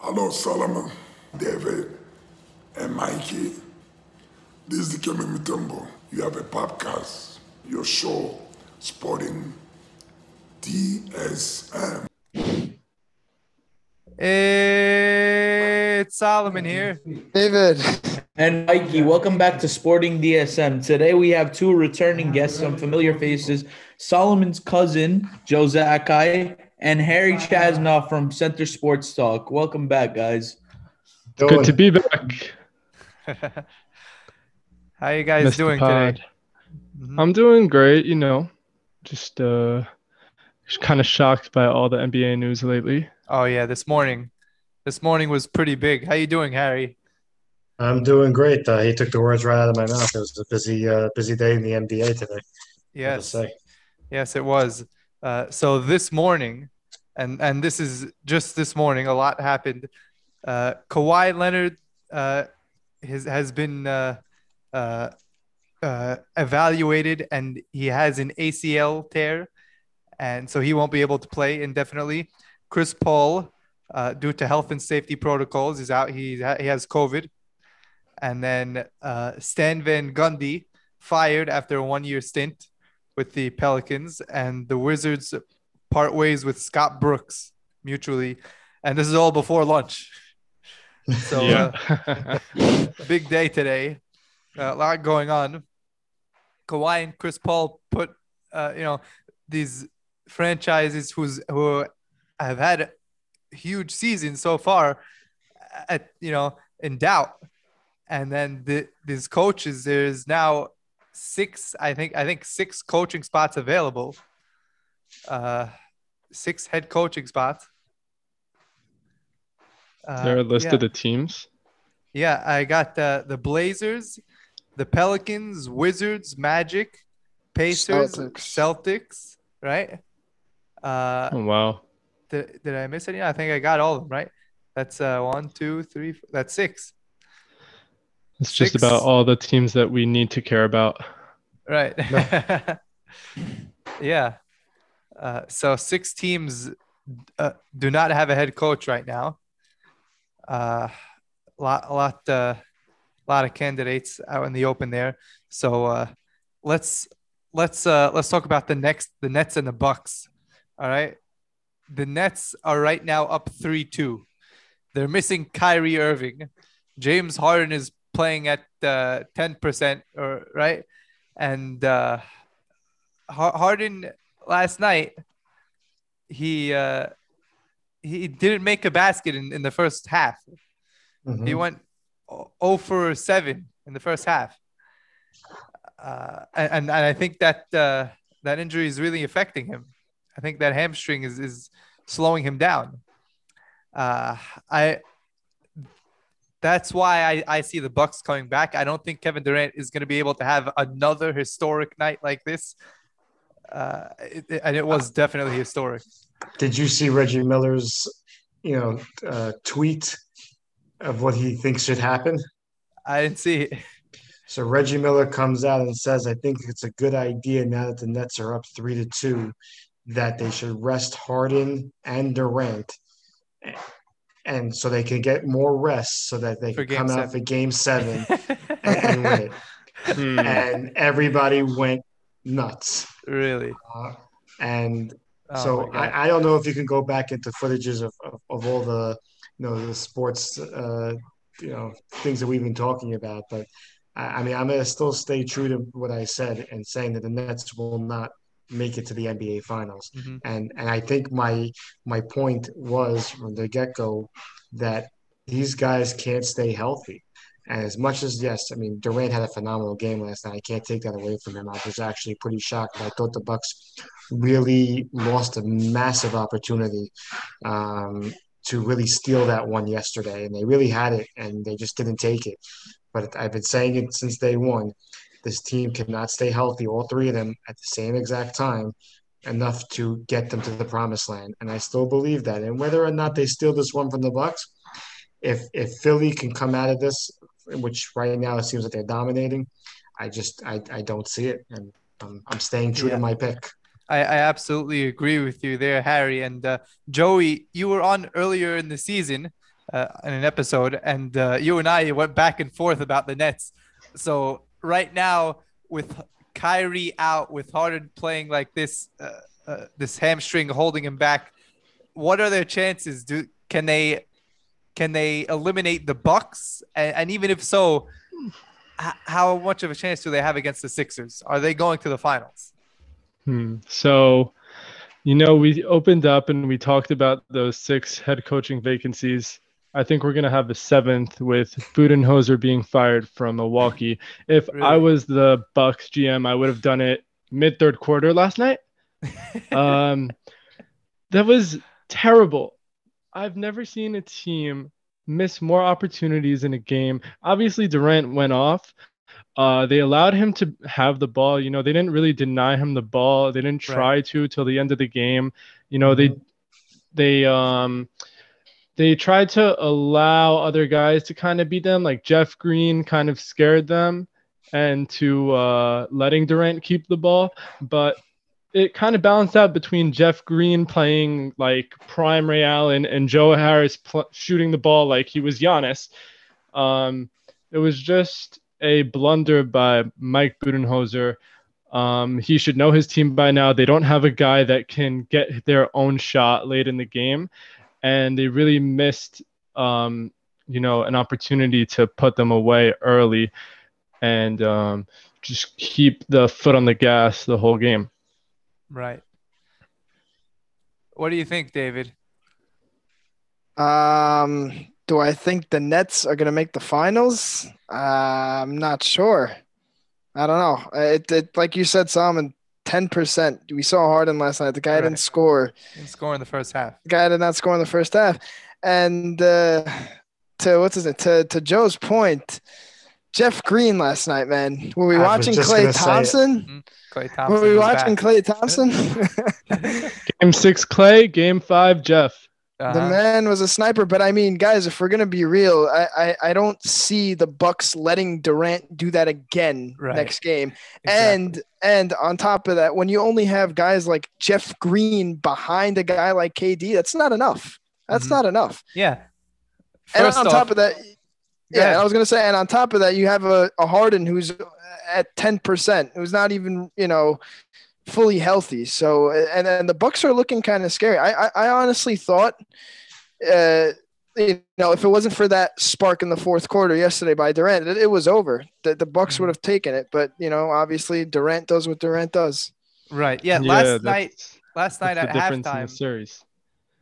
Hello, Solomon, David, and Mikey. This is Dikembe Mutombo. You have a podcast, your show, Sporting DSM. It's Solomon here. David. And Mikey, welcome back to Sporting DSM. Today we have two returning guests, some familiar faces Solomon's cousin, Joe Zaccai, and Harry Chazzanoff from Center Sports Talk. Welcome back, guys. Good to be back. How you guys doing today? Mm-hmm. I'm doing great, you know. Just uh just kind of shocked by all the NBA news lately. Oh yeah, this morning. This morning was pretty big. How you doing, Harry? I'm doing great. Uh, he took the words right out of my mouth. It was a busy, uh, busy day in the NBA today. Yes, yes, it was. Uh, so this morning, and and this is just this morning, a lot happened. Uh, Kawhi Leonard uh, has has been uh, uh, uh, evaluated, and he has an ACL tear, and so he won't be able to play indefinitely. Chris Paul, due to health and safety protocols, is out. He he has COVID and then Stan Van Gundy fired after a one-year stint with the Pelicans, and the Wizards part ways with Scott Brooks mutually, and this is all before lunch. So, yeah. uh, big day today. Uh, a lot going on. Kawhi and Chris Paul put, uh, you know, these franchises who's who have had huge seasons so far, at you know, in doubt and then the, these coaches there's now six i think i think six coaching spots available. Uh six head coaching spots. Uh, there a list yeah. of the teams? Yeah i got the the blazers the pelicans wizards magic pacers celtics, celtics right? Uh oh, wow. did, did i miss any? I think i got all of them right? That's uh one two three that's six it's just Six. about all the teams that we need to care about. Right. yeah. Uh, so six teams uh, do not have a head coach right now. Uh, lot, a lot, uh, lot of candidates out in the open there. So uh, let's let's uh, let's talk about the next the Nets and the Bucks. All right, the Nets are right now up three two. They're missing Kyrie Irving. James Harden is playing at uh, 10% or right and uh, Harden last night he uh, he didn't make a basket in, in the first half. Mm-hmm. He went 0 for 7 in the first half. Uh, and, and I think that uh, that injury is really affecting him. I think that hamstring is, is slowing him down. Uh, I that's why I, I see the Bucks coming back. I don't think Kevin Durant is going to be able to have another historic night like this. Uh, it, and it was definitely historic. Did you see Reggie Miller's, you know, uh, tweet of what he thinks should happen? I didn't see it. So Reggie Miller comes out and says, "I think it's a good idea now that the Nets are up three to two, that they should rest Harden and Durant." And so they can get more rest so that they can come seven. out for game seven and, and, win it. Hmm. And everybody went nuts. Really? Uh, and oh so I, I, don't know if you can go back into footages of, of, of all the you know the sports uh, you know things that we've been talking about, but I, I mean I'm gonna still stay true to what I said and saying that the Nets will not make it to the NBA finals. Mm-hmm. And and I think my my point was from the get go that these guys can't stay healthy. And as much as yes, I mean Durant had a phenomenal game last night. I can't take that away from him. I was actually pretty shocked. I thought the Bucks really lost a massive opportunity um, to really steal that one yesterday, and they really had it, and they just didn't take it. But I've been saying it since day one this team cannot stay healthy, all three of them at the same exact time, enough to get them to the promised land. And I still believe that. And whether or not they steal this one from the Bucks, if if Philly can come out of this, which right now it seems like they're dominating, I just I, I don't see it, and I'm, I'm staying true yeah. to my pick. I, I absolutely agree with you there, Harry and uh, Joey. You were on earlier in the season uh, in an episode, and uh, you and I went back and forth about the Nets. So right now, with Kyrie out, with Harden playing like this, uh, uh, this hamstring holding him back, what are their chances? Do can they can they eliminate the Bucks? And, and even if so, h- how much of a chance do they have against the Sixers? Are they going to the finals? Hmm. So, you know, we opened up and we talked about those six head coaching vacancies. I think we're gonna have a seventh with Budenholzer being fired from Milwaukee. If really? I was the Bucks GM, I would have done it mid third quarter last night. um, that was terrible. I've never seen a team miss more opportunities in a game. Obviously, Durant went off. Uh, they allowed him to have the ball. You know, they didn't really deny him the ball. They didn't try right. to till the end of the game. You know, mm-hmm. they they um they tried to allow other guys to kind of beat them. Like Jeff Green kind of scared them and to uh, letting Durant keep the ball, but it kind of balanced out between Jeff Green playing like prime Ray Allen and Joe Harris pl- shooting the ball like he was Giannis. Um, it was just a blunder by Mike Budenholzer. Um, he should know his team by now. They don't have a guy that can get their own shot late in the game, and they really missed, um, you know, an opportunity to put them away early and um, just keep the foot on the gas the whole game. Right. What do you think, David? Um, do I think the Nets are going to make the finals? Uh, I'm not sure. I don't know. It, it like you said, Simon. 10%. We saw Harden last night. The guy right. didn't score. Didn't score in the first half. The guy did not score in the first half. And uh, to what's his name? To, to Joe's point, Jeff Green last night, man. Were we I watching Klay Thompson? Mm-hmm. Klay Thompson? Were we watching back. Klay Thompson? game six, Klay. Game five, Jeff. Uh-huh. The man was a sniper, but I mean, guys, if we're gonna be real, I I, I don't see the Bucks letting Durant do that again right. next game. Exactly. And and on top of that, when you only have guys like Jeff Green behind a guy like KD, that's not enough. That's mm-hmm. not enough. Yeah. First and on off, top of that, yeah, I was gonna say, and on top of that, you have a, a Harden who's at ten percent, who's not even you know fully healthy. So and then the Bucks are looking kind of scary. I, I, I honestly thought, uh, you know, if it wasn't for that spark in the fourth quarter yesterday by Durant, it, it was over. The the Bucks mm-hmm. would have taken it, but you know, obviously Durant does what Durant does. Right. Yeah. yeah last night. Last night at halftime. In the series.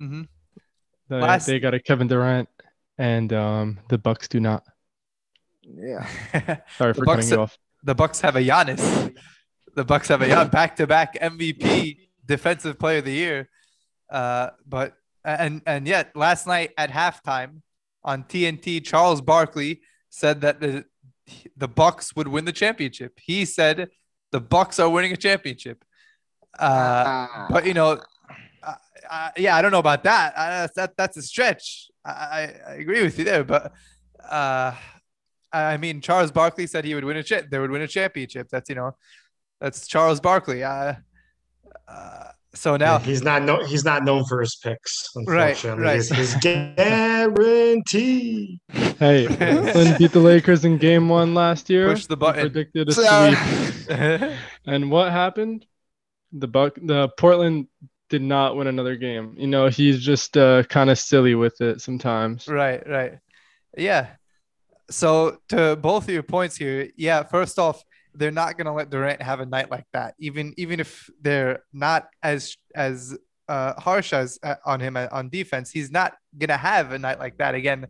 Mm-hmm. The, last... They got a Kevin Durant, and um, the Bucks do not. Yeah. Sorry for cutting you off. The Bucks have a Giannis the Bucks have a back-to-back MVP, Defensive Player of the Year. Uh, but and and yet last night at halftime on TNT, Charles Barkley said that the the Bucks would win the championship. He said the Bucks are winning a championship. Uh, but you know, uh, uh, yeah, I don't know about that. Uh, that that's a stretch. I, I, agree with you there, but uh, I mean, Charles Barkley said he would win a cha- they would win a championship. That's you know, that's Charles Barkley. Uh, uh, so now he's not no, he's not known for his picks. Unfortunately, right, right. His, his guarantee. Hey, Flynn beat the Lakers in Game One last year. Push the button. Predicted a sweep. and what happened? The Buck, the Portland did not win another game. You know, he's just uh, kind of silly with it sometimes. Right, right. Yeah. So to both of your points here, yeah. First off, they're not going to let Durant have a night like that, even even if they're not as as uh, harsh as uh, on him uh, on defense. He's not going to have a night like that again.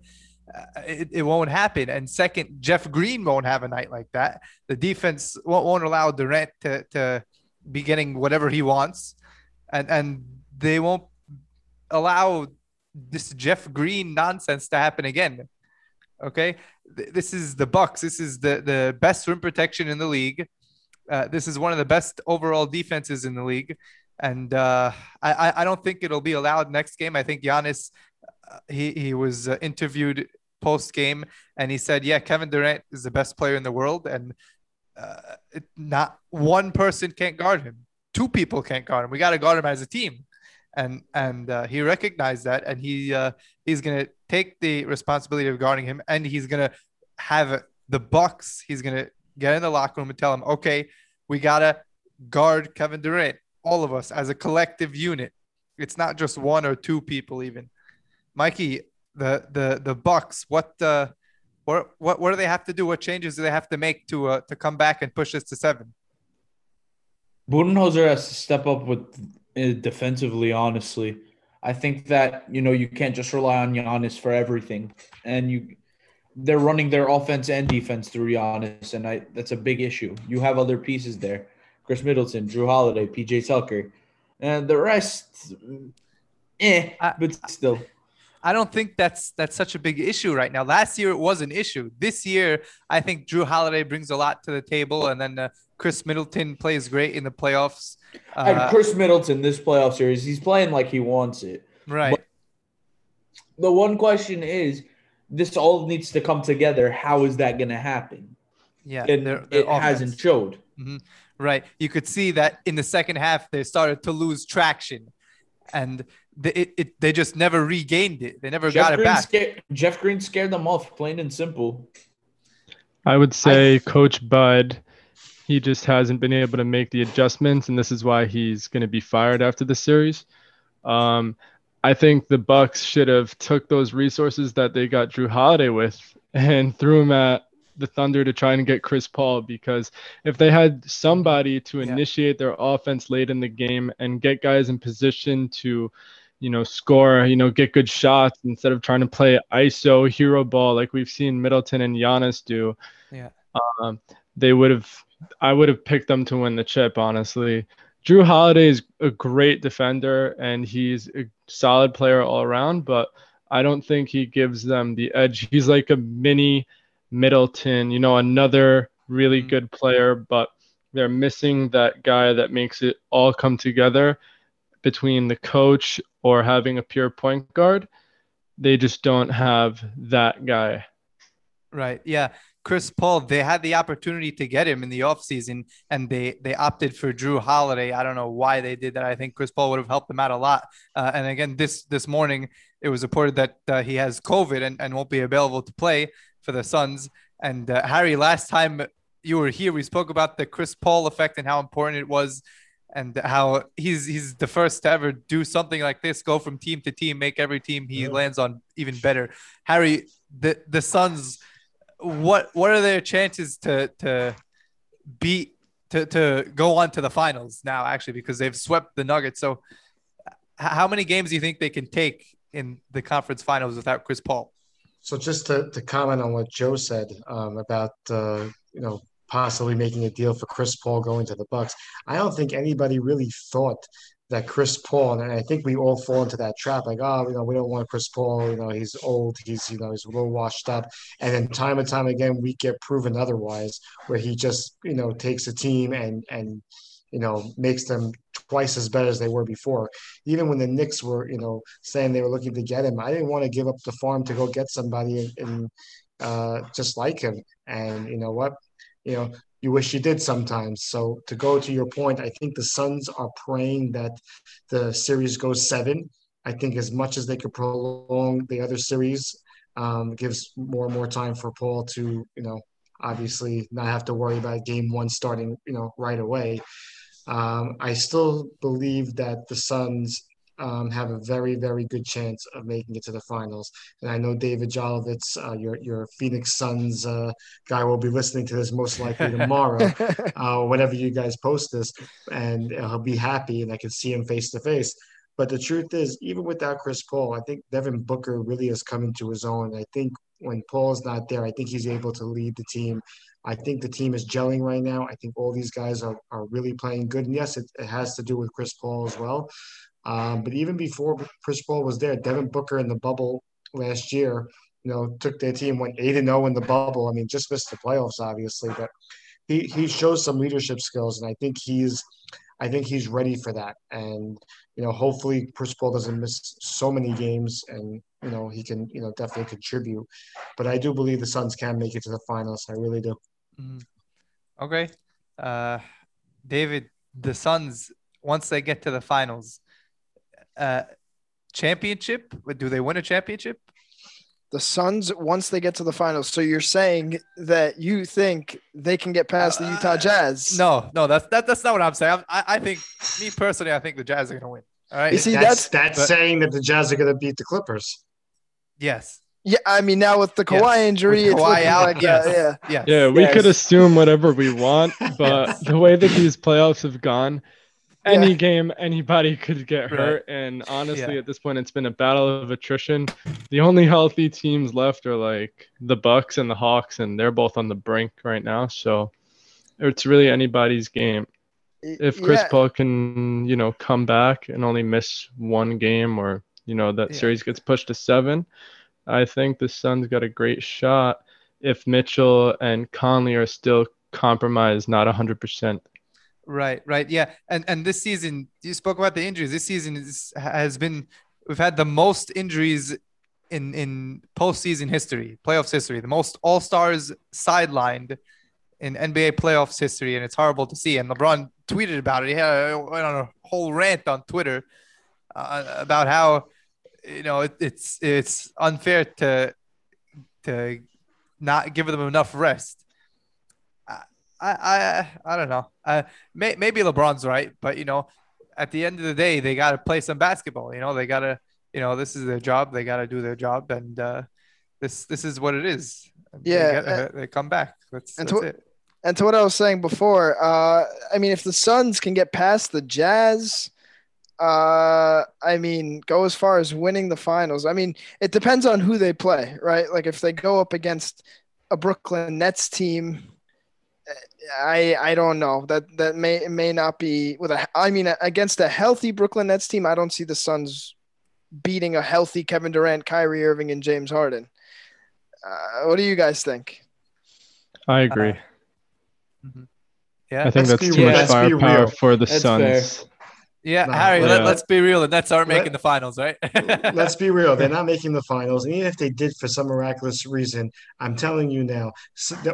Uh, it, it won't happen. And second, Jeff Green won't have a night like that. The defense won't, won't allow Durant to, to be getting whatever he wants, and and they won't allow this Jeff Green nonsense to happen again. Okay, this is the Bucks. This is the the best rim protection in the league. Uh, this is one of the best overall defenses in the league, and uh, I I don't think it'll be allowed next game. I think Giannis uh, he he was uh, interviewed post game and he said, yeah, Kevin Durant is the best player in the world, and uh, it, not one person can't guard him. Two people can't guard him. We got to guard him as a team. and and uh, he recognized that, and he he's gonna take the responsibility of guarding him, and he's gonna have the Bucks. He's gonna get in the locker room and tell him, okay, we gotta guard Kevin Durant, all of us as a collective unit. It's not just one or two people, even. Mikey, the the the Bucks, what uh, what what what do they have to do? What changes do they have to make to uh, to come back and push this to seven? Budenholzer has to step up with uh, defensively. Honestly, I think that you know you can't just rely on Giannis for everything, and you they're running their offense and defense through Giannis, and I that's a big issue. You have other pieces there: Khris Middleton, Jrue Holiday, PJ Tucker, and the rest. Eh, but still. I don't think that's that's such a big issue right now. Last year it was an issue. This year, I think Jrue Holiday brings a lot to the table, and then uh, Khris Middleton plays great in the playoffs. Uh, and Khris Middleton this playoff series, he's playing like he wants it. Right. But the one question is, this all needs to come together. How is that going to happen? Yeah, and they're, they're it offense. hasn't showed. Mm-hmm. Right. You could see that in the second half they started to lose traction, and the, it, it they just never regained it. They never Jeff got Green it back. Scared, Jeff Green scared them off, plain and simple. I would say I, Coach Bud, he just hasn't been able to make the adjustments, and this is why he's going to be fired after the series. Um, I think the Bucks should have took those resources that they got Jrue Holiday with and threw them at the Thunder to try and get Chris Paul because if they had somebody to yeah. initiate their offense late in the game and get guys in position to, you know, score, you know, get good shots instead of trying to play ISO hero ball like we've seen Middleton and Giannis do. Yeah. Um, they would have I would have picked them to win the chip, honestly. Jrue Holiday is a great defender and he's a solid player all around, but I don't think he gives them the edge. He's like a mini Middleton, you know, another really mm-hmm. good player, but they're missing that guy that makes it all come together between the coach or having a pure point guard. They just don't have that guy. Right. Yeah. Chris Paul, they had the opportunity to get him in the offseason and they they opted for Jrue Holiday. I don't know why they did that. I think Chris Paul would have helped them out a lot. Uh, and again, this this morning it was reported that uh, he has COVID and, and won't be available to play for the Suns. And uh, Harry, last time you were here, we spoke about the Chris Paul effect and how important it was, and how he's he's the first to ever do something like this, go from team to team, make every team he yeah. lands on even better. Harry, the the Suns, what what are their chances to to beat to to go on to the finals now? Actually, because they've swept the Nuggets. So, how many games do you think they can take in the conference finals without Chris Paul? So just to, to comment on what Joe said um, about uh, you know possibly making a deal for Chris Paul going to the Bucks, I don't think anybody really thought that Chris Paul, and I think we all fall into that trap, like, oh, you know, we don't want Chris Paul, you know, he's old, he's, you know, he's a little washed up. And then time and time again, we get proven otherwise, where he just, you know, takes a team and, and, you know, makes them twice as bad as they were before. Even when the Knicks were, you know, saying they were looking to get him, I didn't want to give up the farm to go get somebody and uh, just like him. And you know what? You know, you wish you did sometimes. So to go to your point, I think the Suns are praying that the series goes seven. I think as much as they could prolong the other series, um, gives more and more time for Paul to, you know, obviously not have to worry about game one starting, you know, right away. Um, I still believe that the Suns um, have a very, very good chance of making it to the finals. And I know David Jolovitz, uh, your your Phoenix Suns uh, guy, will be listening to this most likely tomorrow, uh, whenever you guys post this, and he'll be happy, and I can see him face to face. But the truth is, even without Chris Paul, I think Devin Booker really has come into his own. I think when Paul's not there, I think he's able to lead the team I think the team is gelling right now. I think all these guys are, are really playing good. And yes, it, it has to do with Chris Paul as well. Um, but even before Chris Paul was there, Devin Booker in the bubble last year, you know, took their team, went 8 and 0 in the bubble. I mean, just missed the playoffs, obviously, but he, he shows some leadership skills. And I think he's, I think he's ready for that. And, you know, hopefully Chris Paul doesn't miss so many games and, you know, he can, you know, definitely contribute. But I do believe the Suns can make it to the finals. I really do. Mm. Okay. Uh, David, the Suns, once they get to the finals, uh, championship. But do they win a championship? The Suns once they get to the finals. So you're saying that you think they can get past the Utah uh, Jazz? No, no, that's that, that's not what I'm saying. I, I think me personally, I think the Jazz are going to win. All right. You see, that's that's, that's but, saying that the Jazz are going to beat the Clippers. Yes. Yeah, I mean now with the Kawhi yes. injury, with it's Kawhi out, like yes. That, yeah, yes. yeah. We yes. could assume whatever we want, but the way that these playoffs have gone, any yeah. game anybody could get hurt right. and honestly yeah. at this point it's been a battle of attrition the only healthy teams left are like the bucks and the hawks and they're both on the brink right now so it's really anybody's game if chris yeah. paul can you know come back and only miss one game or you know that series gets pushed to seven i think the suns got a great shot if mitchell and conley are still compromised not 100% Right, right, yeah, and and this season you spoke about the injuries. This season is, has been we've had the most injuries in in postseason history, playoffs history, the most All Stars sidelined in NBA playoffs history, and it's horrible to see. And LeBron tweeted about it. He had went on a whole rant on Twitter uh, about how you know it, it's it's unfair to to not give them enough rest. I I I don't know. Uh, may, maybe LeBron's right, but you know, at the end of the day, they got to play some basketball. You know, they got to, you know, this is their job. They got to do their job, and uh, this this is what it is. Yeah, they, get, uh, they come back. That's, and that's to, it. And to what I was saying before, uh, I mean, if the Suns can get past the Jazz, uh, I mean, go as far as winning the finals. I mean, it depends on who they play, right? Like if they go up against a Brooklyn Nets team I I don't know that that may may not be with a I mean against a healthy Brooklyn Nets team I don't see the Suns beating a healthy Kevin Durant, Kyrie Irving, and James Harden. Uh, what do you guys think? I agree. Uh, yeah, I think that's too much firepower for the that's Suns. Fair. Yeah, no, Harry, let, us be real. The Nets aren't let, making the finals, right? let's be real. They're not making the finals. And even if they did for some miraculous reason, I'm telling you now,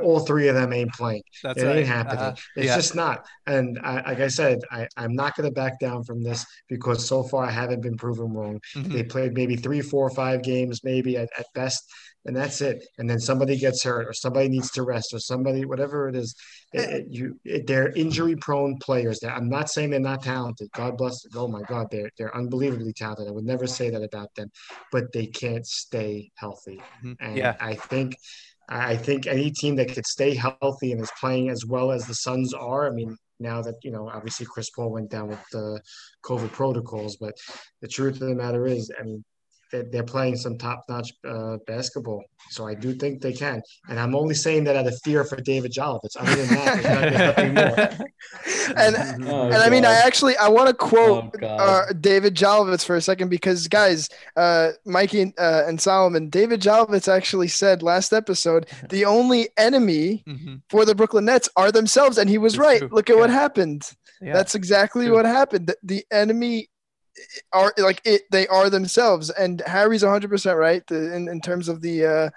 all three of them ain't playing. That's it right. ain't happening. Uh, it's yeah. just not. And I, like I said, I, I'm not going to back down from this because so far I haven't been proven wrong. Mm-hmm. They played maybe three, four, five games, maybe at, at best and that's it. And then somebody gets hurt, or somebody needs to rest, or somebody, whatever it is. It, it, you, it, they're injury-prone players. I'm not saying they're not talented. God bless. Them. Oh my God, they're they're unbelievably talented. I would never say that about them, but they can't stay healthy. Mm-hmm. And yeah. I think. I think any team that could stay healthy and is playing as well as the Suns are, I mean, now that you know obviously Chris Paul went down with the COVID protocols, but the truth of the matter is, I mean, they're playing some top-notch uh, basketball. So I do think they can. And I'm only saying that out of fear for David It's Other than that, there's, nothing more. and oh, and I mean, I actually I want to quote oh, uh, David Jalovitz for a second because guys, uh, Mikey uh, and Solomon, David Jalovitz actually said last episode the only enemy mm-hmm. for the Brooklyn Nets are themselves, and he was it's right. True. Look at yeah. what happened. Yeah. That's exactly what happened. The, the enemy are like it they are themselves. And harry's 100% right the, in, in terms of the uh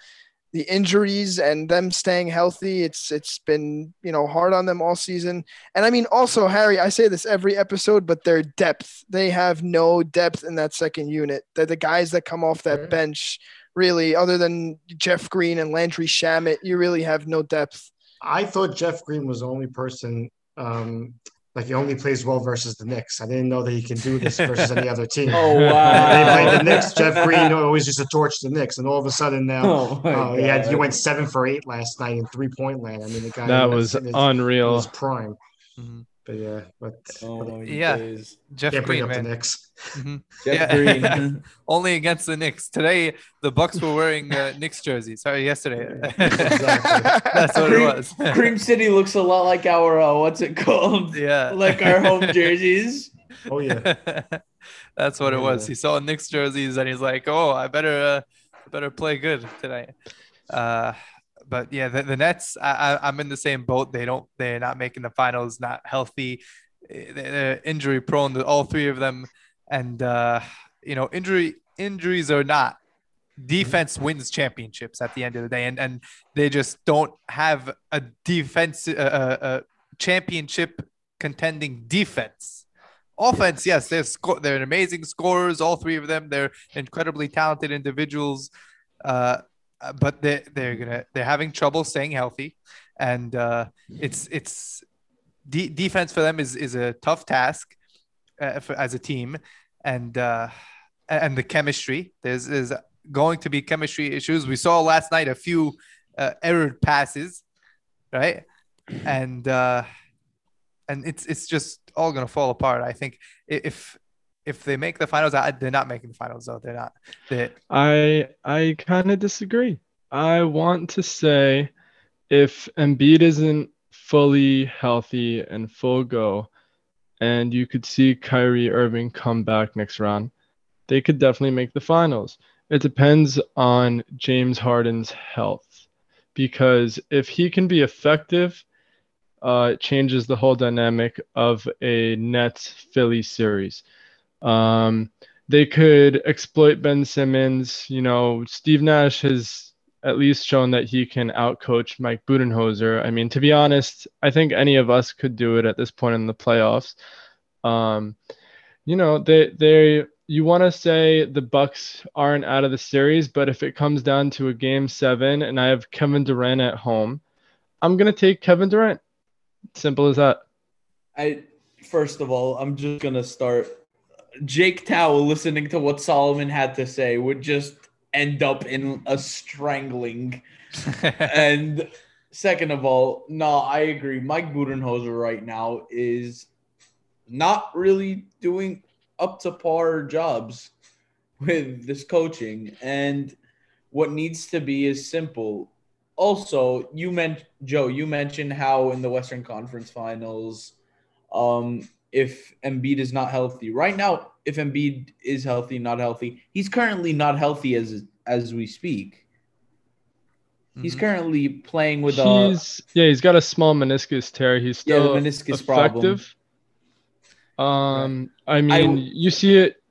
the injuries and them staying healthy. It's it's been you know hard on them all season. And i mean also harry i say this every episode but their depth they have no depth in that second unit. They're the guys that come off that bench really other than jeff green and landry shamet you really have no depth. I thought jeff green was the only person um, like he only plays well versus the Knicks. I didn't know that he can do this versus any other team. Oh wow! they played the Knicks. Jeff Green always used to torch the Knicks, and all of a sudden now oh uh, he had he went seven for eight last night in three point land. I mean, the guy that was his, unreal. His prime. Mm-hmm. But yeah, but, oh, yeah, days. Jeff Can't Green, man. the Knicks. Mm-hmm. Jeff yeah. Green, only against the Knicks. Today, the Bucks were wearing uh, Knicks jerseys. Sorry, yesterday. exactly. That's what Cream, it was. Cream City looks a lot like our uh, what's it called? Yeah, like our home jerseys. Oh yeah, that's what it was. He saw Knicks jerseys and he's like, "Oh, I better, uh, better play good tonight." Uh, but yeah, the, the Nets, I, I, am in the same boat. They don't, they're not making the finals, not healthy. They're injury prone, all three of them. And, uh, you know, injury injuries are not defense wins championships at the end of the day. And, and they just don't have a defense, a, a championship contending defense offense, yes, they're sco- they're amazing scorers. All three of them, they're incredibly talented individuals. Uh, but they they're gonna they're having trouble staying healthy, and uh, it's it's de- defense for them is is a tough task uh, for, as a team, and uh, and the chemistry there's is going to be chemistry issues. We saw last night a few uh, errored passes, right? And uh, and it's it's just all gonna fall apart. I think if if they make the finals, they're not making the finals though. They're not. They, I I kind of disagree. I want to say if Embiid isn't fully healthy and full go, and you could see Kyrie Irving come back next round, they could definitely make the finals. It depends on James Harden's health because if he can be effective, uh, it changes the whole dynamic of a Nets Philly series. Um, they could exploit Ben Simmons. You know, Steve Nash has at least shown that he can outcoach Mike Budenholzer. I mean, to be honest, I think any of us could do it at this point in the playoffs. Um, you know, they they you want to say the Bucks aren't out of the series, but if it comes down to a game seven and I have Kevin Durant at home, I'm gonna take Kevin Durant. Simple as that. I first of all, I'm just gonna start. Jake Towel listening to what Solomon had to say would just end up in a strangling. and second of all, no, I agree. Mike Budenholzer right now is not really doing up to par jobs with this coaching. And what needs to be is simple. Also, you meant Joe, you mentioned how in the Western Conference Finals, um, if Embiid is not healthy. Right now, if Embiid is healthy, not healthy, he's currently not healthy as as we speak. He's mm-hmm. currently playing with he's, a yeah, he's got a small meniscus tear. He's still yeah, meniscus effective. Problem. Um, I mean, I, you see it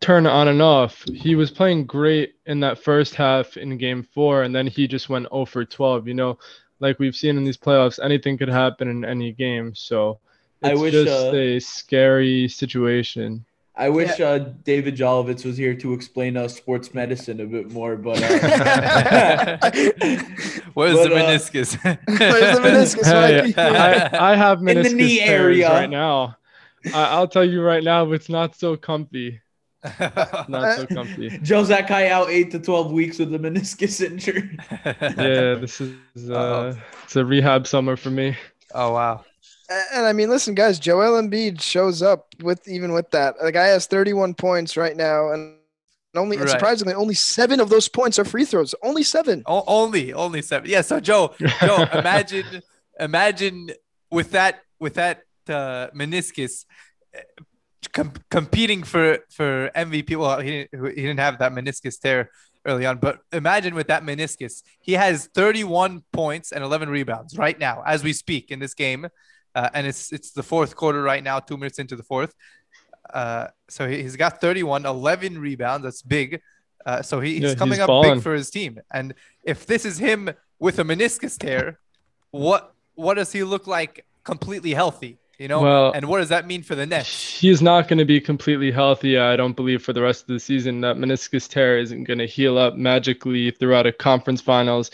turn on and off. He was playing great in that first half in game four, and then he just went 0 for 12. You know, like we've seen in these playoffs, anything could happen in any game. So it's I wish, just uh, a scary situation. I wish yeah. uh, David Jolovitz was here to explain uh, sports medicine a bit more, but uh, where's but, the uh, meniscus? where's the meniscus? Hey, I, I, have meniscus in the knee area right now. I, will tell you right now, it's not so comfy. not so comfy. Joe Zaccai out eight to twelve weeks with a meniscus injury. yeah, this is uh, it's a rehab summer for me. Oh wow. And I mean, listen, guys, Joel Embiid shows up with even with that. The guy has 31 points right now, and only right. surprisingly, only seven of those points are free throws. Only seven. O- only, only seven. Yeah. So Joe, Joe, imagine, imagine with that, with that uh, meniscus com- competing for for MVP. Well, he didn't, he didn't have that meniscus tear early on, but imagine with that meniscus, he has 31 points and 11 rebounds right now as we speak in this game, uh, and it's it's the fourth quarter right now, two minutes into the fourth. Uh, so he's got 31, 11 rebounds. That's big. Uh, so he, he's yeah, coming he's up balling. big for his team. And if this is him with a meniscus tear, what what does he look like completely healthy? You know, well, and what does that mean for the Nets? He's not going to be completely healthy. I don't believe for the rest of the season that meniscus tear isn't going to heal up magically throughout a conference finals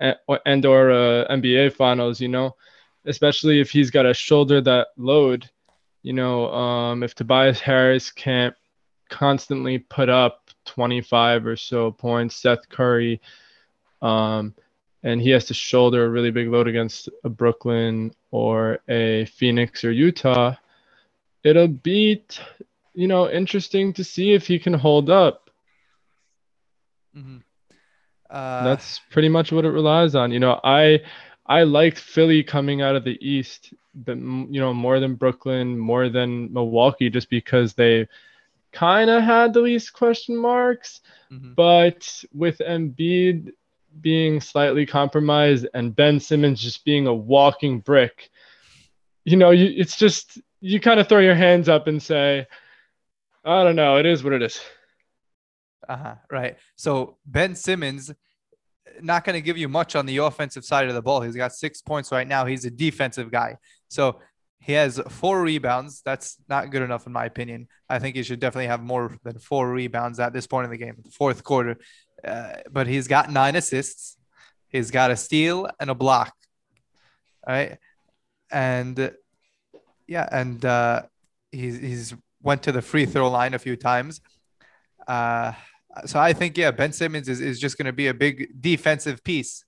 and, and or a NBA finals. You know, especially if he's got to shoulder that load. You know, um, if Tobias Harris can't constantly put up 25 or so points, Seth Curry. Um, and he has to shoulder a really big load against a Brooklyn or a Phoenix or Utah, it'll be, you know, interesting to see if he can hold up. Mm-hmm. Uh, That's pretty much what it relies on. You know, I I liked Philly coming out of the East, but you know, more than Brooklyn, more than Milwaukee, just because they kind of had the least question marks. Mm-hmm. But with Embiid being slightly compromised and Ben Simmons just being a walking brick, you know, you, it's just you kind of throw your hands up and say, I don't know, it is what it is. Uh-huh, right. So Ben Simmons not going to give you much on the offensive side of the ball. He's got 6 points right now. He's a defensive guy. So He has four rebounds. That's not good enough, in my opinion. I think he should definitely have more than four rebounds at this point in the game, fourth quarter. Uh, but he's got nine assists. He's got a steal and a block. All right. And yeah, and uh, he's, he's went to the free throw line a few times. Uh, so I think, yeah, Ben Simmons is, is just going to be a big defensive piece.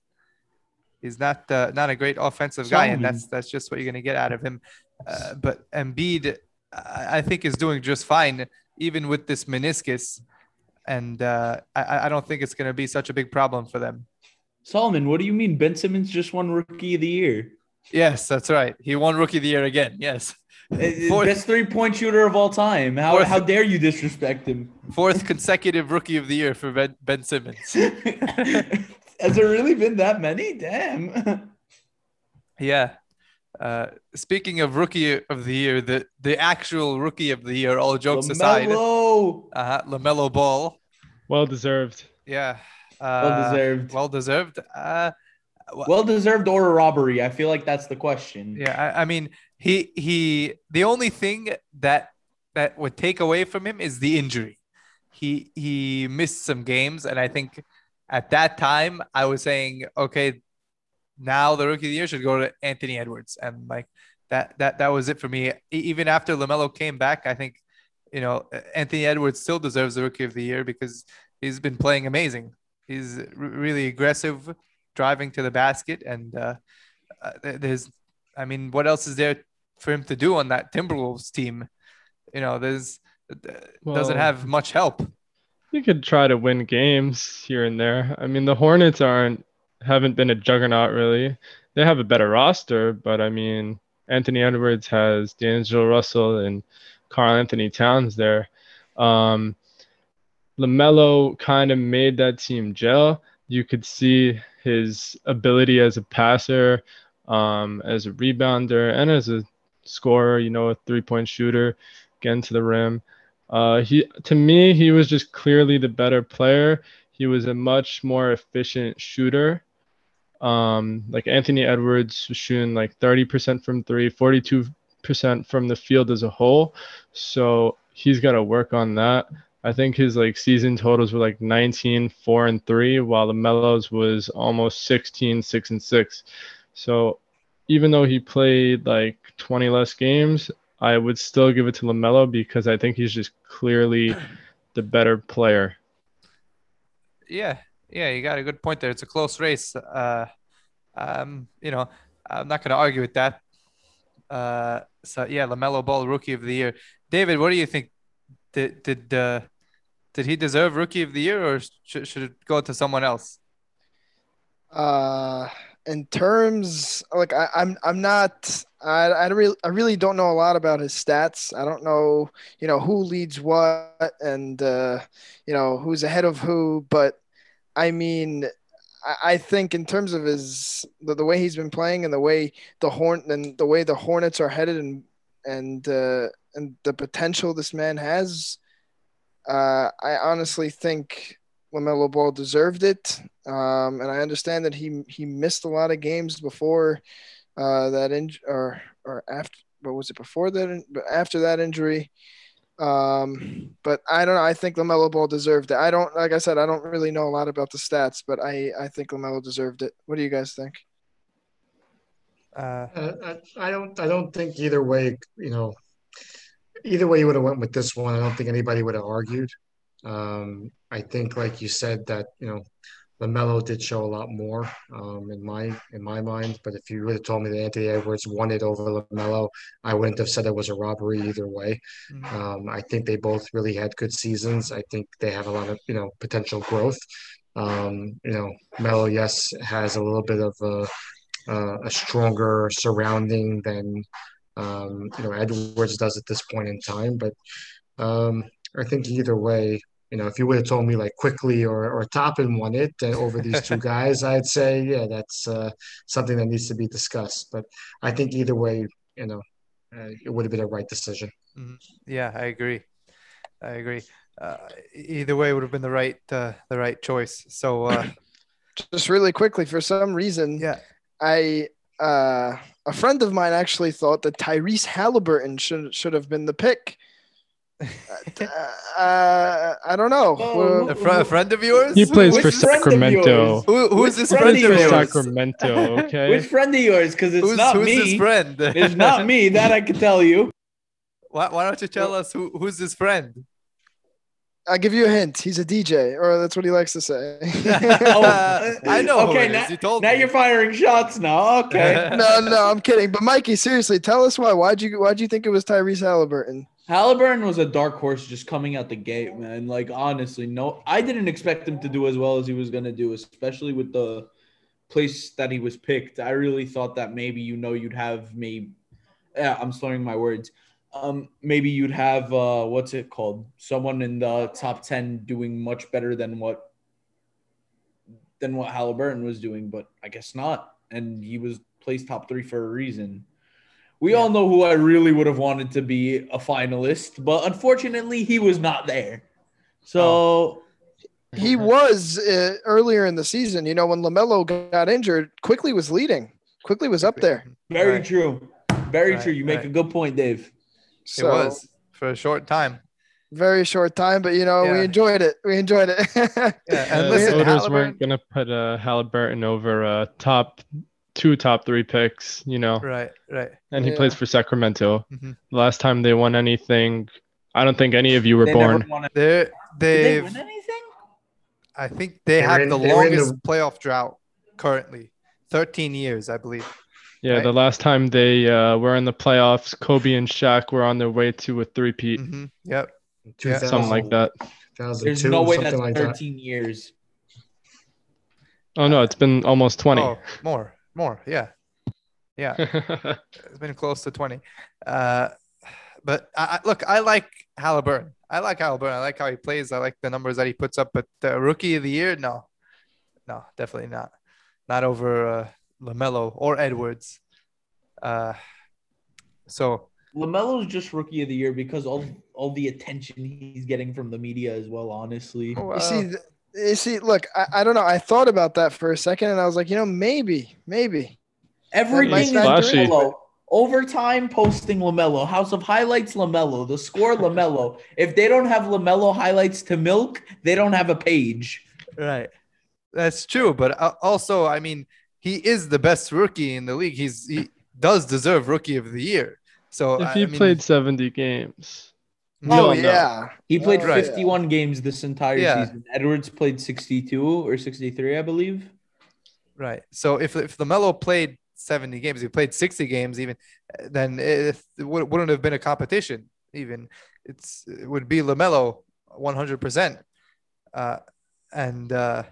He's not uh, not a great offensive guy, and that's that's just what you're going to get out of him. Uh, but Embiid, I think, is doing just fine, even with this meniscus. And uh, I, I don't think it's going to be such a big problem for them. Solomon, what do you mean? Ben Simmons just won Rookie of the Year. Yes, that's right. He won Rookie of the Year again. Yes. Fourth, Best three point shooter of all time. How, fourth, how dare you disrespect him? Fourth consecutive Rookie of the Year for Ben, ben Simmons. Has there really been that many? Damn. yeah. Uh, speaking of rookie of the year, the the actual rookie of the year, all jokes LaMelo. aside, uh, LaMelo Ball, well deserved. Yeah, uh, well deserved. Well deserved. Uh, well deserved or a robbery? I feel like that's the question. Yeah, I, I mean, he he. The only thing that that would take away from him is the injury. He he missed some games, and I think at that time I was saying, okay, now the rookie of the year should go to Anthony Edwards, and like that that that was it for me. Even after Lamelo came back, I think you know Anthony Edwards still deserves the rookie of the year because he's been playing amazing. He's really aggressive, driving to the basket, and uh, uh, there's, I mean, what else is there for him to do on that Timberwolves team? You know, there's well, doesn't have much help. You could try to win games here and there. I mean, the Hornets aren't haven't been a juggernaut really. They have a better roster, but I mean, Anthony Edwards has D'Angelo Russell and Karl-Anthony Towns there. Um, LaMelo kind of made that team gel. You could see his ability as a passer, um, as a rebounder, and as a scorer, you know, a three point shooter, getting to the rim. Uh, he to me, he was just clearly the better player. He was a much more efficient shooter. Um, like Anthony Edwards was shooting like 30% from three, 42% from the field as a whole. So he's got to work on that. I think his like season totals were like 19, 4 and 3, while LaMelo's was almost 16, 6 and 6. So even though he played like 20 less games, I would still give it to LaMelo because I think he's just clearly the better player. Yeah, yeah, you got a good point there. It's a close race. Uh, um, you know, I'm not going to argue with that. Uh, so yeah, LaMelo Ball, Rookie of the Year. David, what do you think? Did did uh, did he deserve Rookie of the Year, or should should it go to someone else? Uh, in terms like I, I'm I'm not I I really I really don't know a lot about his stats. I don't know you know who leads what and uh, you know who's ahead of who. But I mean, I, I think in terms of his the, the way he's been playing and the way the horn and the way the Hornets are headed and and uh, and the potential this man has, uh, I honestly think LaMelo Ball deserved it. Um, and I understand that he he missed a lot of games before uh, that injury, or or after. What was it before that? But after that injury, um, but I don't know. I think LaMelo Ball deserved it. I don't, like I said, I don't really know a lot about the stats, but I I think LaMelo deserved it. What do you guys think? Uh, uh I, I don't I don't think either way. You know, either way you would have went with this one. I don't think anybody would have argued. Um, I think, like you said, that you know, Lamelo did show a lot more um, in my in my mind. But if you would have told me that Anthony Edwards won it over Lamelo, I wouldn't have said it was a robbery either way. Mm-hmm. Um, I think they both really had good seasons. I think they have a lot of you know potential growth. Um, you know, Melo, yes, has a little bit of a, uh, a stronger surrounding than um, you know Edwards does at this point in time, but um, I think either way, you know, if you would have told me like Quickley or or Toppin won it uh, over these two guys, I'd say yeah, that's uh, something that needs to be discussed. But I think either way, you know, uh, it would have been a right decision. Mm-hmm. Yeah, I agree. I agree. Uh, either way, would have been the right uh, the right choice. So, uh, just really quickly, for some reason, yeah, I a friend of mine actually thought that Tyrese Haliburton should should have been the pick. uh, uh I don't know. Oh, a, fr- a, friend of yours? He plays Which for Sacramento. Who, who's Which this friend of yours? Sacramento. Okay. Which friend of yours? Because it's who's, not who's me. Who's his friend? it's not me. That I can tell you. Why, why don't you tell us who, who's his friend? I'll give you a hint. He's a DJ, or that's what he likes to say. oh, I know. Okay, now, you now you're firing shots. Now, okay. no, no, I'm kidding. But Mikey, seriously, tell us why. Why'd you Why'd you think it was Tyrese Haliburton? Haliburton was a dark horse just coming out the gate, man. Like honestly, no, I didn't expect him to do as well as he was gonna do, especially with the place that he was picked. I really thought that maybe you know you'd have me. Yeah, I'm slurring my words um, maybe you'd have uh, what's it called? Someone in the top ten doing much better than what than what Haliburton was doing, but I guess not. And he was placed top three for a reason. We yeah. all know who I really would have wanted to be a finalist, but unfortunately, he was not there. So. Oh. He was uh, earlier in the season. You know, when LaMelo got injured, Quickley was leading. Quickley was up there. Very right. true. Very right. true. You make right. a good point, Dave. So, it was for a short time. Very short time, but you know yeah. we enjoyed it. We enjoyed it. yeah, and listen, the voters weren't gonna put uh, Haliburton over uh, top two, top three picks. You know, right, right. And he yeah. plays for Sacramento. Mm-hmm. last time they won anything, I don't think any of you were they born. They're, they win anything? I think they have in, the longest the... playoff drought currently, 13 years, I believe. Yeah, right? the last time they uh, were in the playoffs, Kobe and Shaq were on their way to a three-peat. Mm-hmm. Yep. Yeah. Something like that. There's no way that's like 13 that. years. Oh no, it's been almost 20. Oh, more, more, yeah, yeah. it's been close to 20. Uh, but I, look, I like Haliburton. I like Haliburton. I like how he plays. I like the numbers that he puts up. But the rookie of the year, no, no, definitely not. Not over uh, LaMelo or Edwards. Uh, so LaMelo's just rookie of the year because all all the attention he's getting from the media as well. Honestly, oh, you see, you see, look, I, I don't know. I thought about that for a second, and I was like, you know, maybe, maybe everything is LaMelo. Overtime posting LaMelo, House of Highlights LaMelo, the score LaMelo. If they don't have LaMelo highlights to milk, they don't have a page. Right. That's true, but uh, also, I mean, he is the best rookie in the league. He's he does deserve rookie of the year. So if he I mean, played 70 games. Oh yeah. He played oh, 51 yeah. games this entire yeah. season. Edwards played 62 or 63, I believe. Right. So if if LaMelo played 70 games, he played 60 games even, then it, it wouldn't have been a competition even. It's it would be LaMelo 100%. Uh, and uh,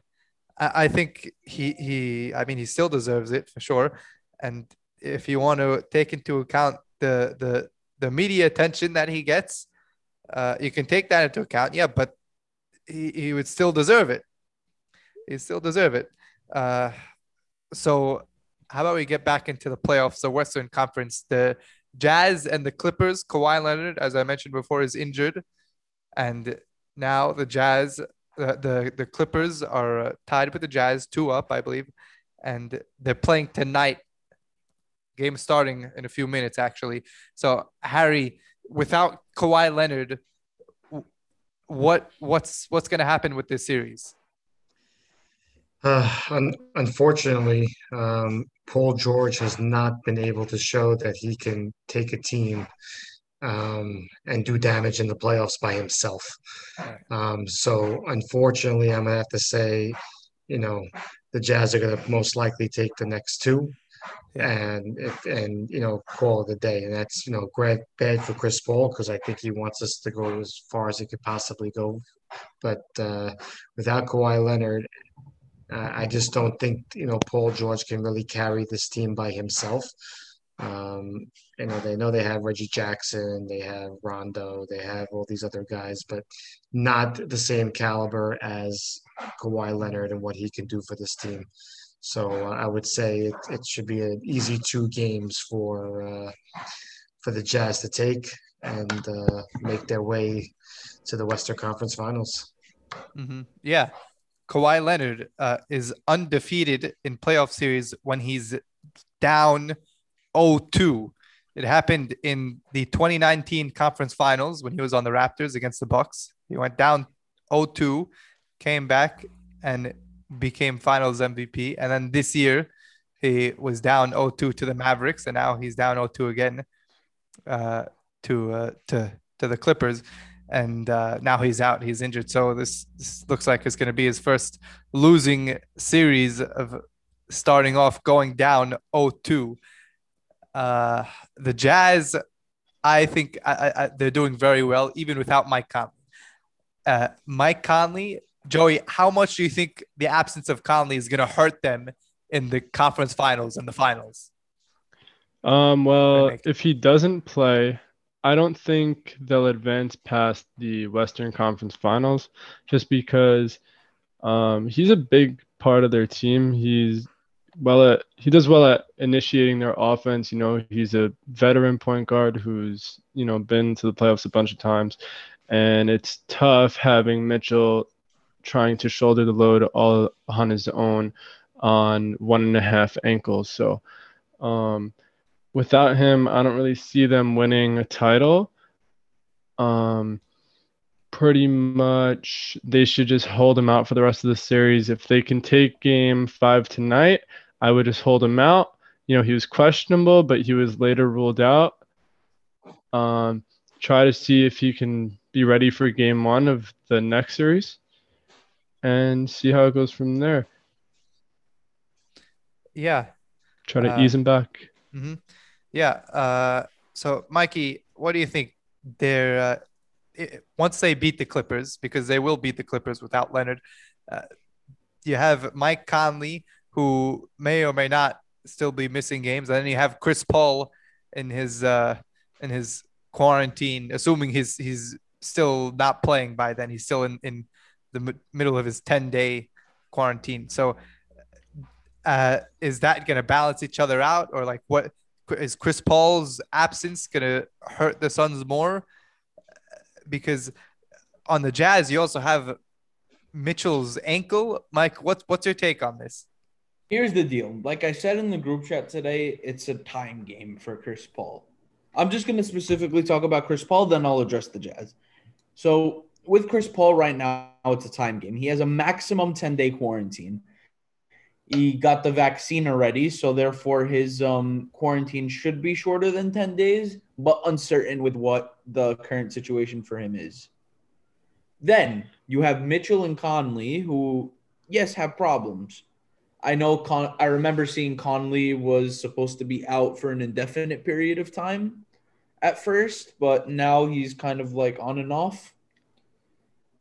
I, think he he I mean he still deserves it for sure. And if you want to take into account the the the media attention that he gets, uh, you can take that into account. Yeah, but he, he would still deserve it. He still deserve it. Uh, so how about we get back into the playoffs, the Western Conference, the Jazz and the Clippers. Kawhi Leonard, as I mentioned before, is injured, and now the Jazz the the, the Clippers are uh, tied with the Jazz, two up, I believe, and they're playing tonight. Game starting in a few minutes, actually. So Harry, without Kawhi Leonard, what what's what's going to happen with this series? Uh, un- unfortunately, um, Paul George has not been able to show that he can take a team um, and do damage in the playoffs by himself. Um, so unfortunately, I'm gonna have to say, you know, the Jazz are gonna most likely take the next two, and if, and you know call it a day. And that's you know great bad for Chris Paul because I think he wants us to go as far as he could possibly go, but uh, without Kawhi Leonard. Uh, I just don't think you know Paul George can really carry this team by himself. Um, you know, they know they have Reggie Jackson, they have Rondo, they have all these other guys, but not the same caliber as Kawhi Leonard and what he can do for this team. So uh, I would say it, it should be an easy two games for uh, for the Jazz to take and uh, make their way to the Western Conference Finals. Mm-hmm. Yeah, Kawhi Leonard uh, is undefeated in playoff series when he's down 0-2. It happened in the 2019 conference finals when he was on the Raptors against the Bucks. He went down 0-2, came back and became Finals MVP. And then this year, he was down 0-2 to the Mavericks, and now he's down 0-2 again uh, to uh, to to the Clippers. And uh, now he's out. He's injured. So this, this looks like it's going to be his first losing series of starting off going down 0-2. Uh, the Jazz, I think I, I, they're doing very well even without Mike Conley. Uh, Mike Conley, Joey, how much do you think the absence of Conley is going to hurt them in the conference finals and the finals? Um, well, if he doesn't play, I don't think they'll advance past the Western Conference Finals just because um, he's a big part of their team. He's well at he does well at initiating their offense. You know, he's a veteran point guard who's you know been to the playoffs a bunch of times, and it's tough having Mitchell trying to shoulder the load all on his own on one and a half ankles. So um, without him, I don't really see them winning a title. Um, pretty much they should just hold him out for the rest of the series. If they can take game five tonight, I would just hold him out. You know, he was questionable, but he was later ruled out. Um, try to see if he can be ready for game one of the next series and see how it goes from there. Yeah. Try to uh, ease him back. Mm-hmm. Yeah. Uh, so, Mikey, what do you think? They're uh, it, once they beat the Clippers, because they will beat the Clippers without Leonard. Uh, you have Mike Conley, who may or may not still be missing games, and then you have Chris Paul in his uh, in his quarantine, assuming he's he's still not playing by then. He's still in in the m- middle of his ten day quarantine. So uh, is that going to balance each other out, or like what is Chris Paul's absence going to hurt the Suns more? Because on the Jazz, you also have Mitchell's ankle. Mike, what's what's your take on this? Here's the deal. Like I said in the group chat today, it's a time game for Chris Paul. I'm just going to specifically talk about Chris Paul, then I'll address the Jazz. So, with Chris Paul right now, it's a time game. He has a maximum 10 day quarantine he got the vaccine already, so therefore his um, quarantine should be shorter than 10 days, but uncertain with what the current situation for him is. Then you have Mitchell and Conley, who, yes, have problems. I know Con- I remember seeing Conley was supposed to be out for an indefinite period of time at first, but now he's kind of like on and off.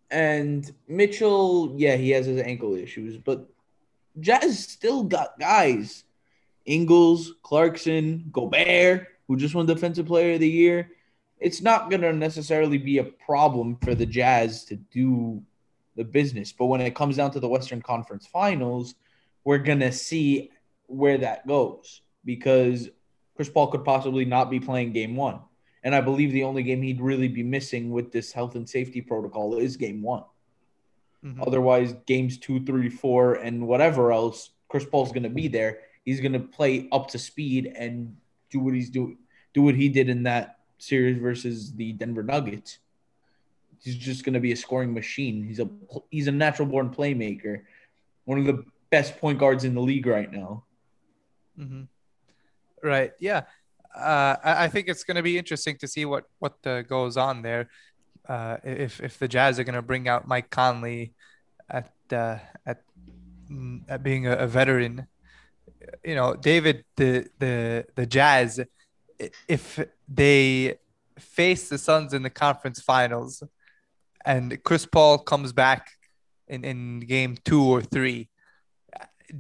And Mitchell, yeah, he has his ankle issues, but Jazz still got guys. Ingles, Clarkson, Gobert, who just won Defensive Player of the Year. It's not going to necessarily be a problem for the Jazz to do the business. But when it comes down to the Western Conference Finals, we're going to see where that goes because Chris Paul could possibly not be playing game one. And I believe the only game he'd really be missing with this health and safety protocol is game one. Mm-hmm. Otherwise, games two, three, four, and whatever else, Chris Paul's going to be there. He's going to play up to speed and do what he's doing, do what he did in that series versus the Denver Nuggets. He's just going to be a scoring machine. He's a he's a natural born playmaker, one of the best point guards in the league right now. Mm-hmm. Right. Yeah. Uh, I think it's going to be interesting to see what what uh, goes on there uh, if if the Jazz are going to bring out Mike Conley at uh, at mm, at being a, a, veteran, you know, David, the the the Jazz, if they face the Suns in the conference finals, and Chris Paul comes back in in game two or three.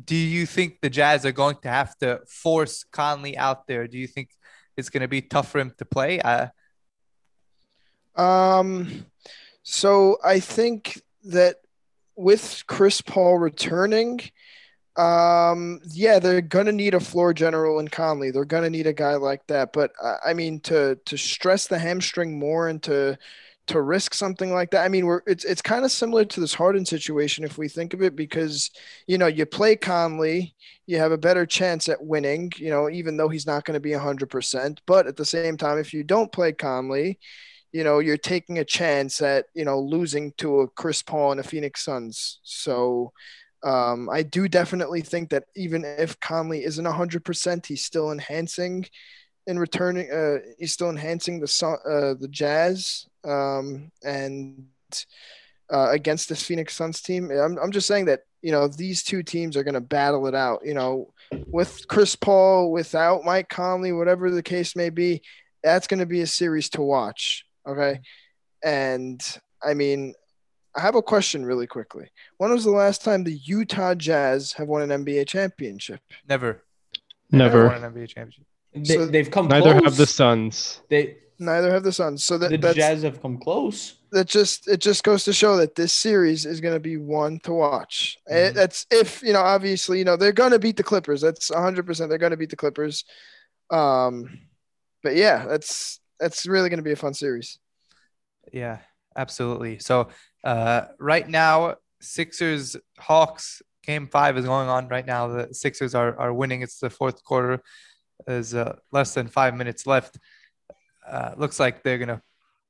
Do you think the Jazz are going to have to force Conley out there? Do you think it's going to be tough for him to play? Uh, um, so I think that with Chris Paul returning, um, yeah, they're gonna need a floor general in Conley. They're gonna need a guy like that. But uh, I mean, to to stress the hamstring more and to to risk something like that. I mean, we're it's it's kind of similar to this Harden situation if we think of it, because you know you play Conley, you have a better chance at winning. You know, even though he's not going to be hundred percent, but at the same time, if you don't play Conley, you know you're taking a chance at you know losing to a Chris Paul and a Phoenix Suns. So. Um, I do definitely think that even if Conley isn't 100%, he's still enhancing in returning. Uh, he's still enhancing the uh, the Jazz um, and uh, against this Phoenix Suns team. I'm, I'm just saying that you know these two teams are going to battle it out. You know, with Chris Paul, without Mike Conley, whatever the case may be, that's going to be a series to watch. Okay, and I mean. I have a question really quickly. When was the last time the Utah Jazz have won an NBA championship? Never. Never. Never won an NBA championship. They, have come. Neither close. have the Suns. They neither have the Suns. So that the Jazz have come close. That just it just goes to show that this series is going to be one to watch. Eh, mm-hmm. That's if you know, obviously, you know they're going to beat the Clippers. That's 100. percent They're going to beat the Clippers. Um, but yeah, that's that's really going to be a fun series. Yeah, absolutely. So uh, right now, Sixers Hawks game five is going on right now. The Sixers are are winning. It's the fourth quarter. There's uh, less than five minutes left. Uh, looks like they're gonna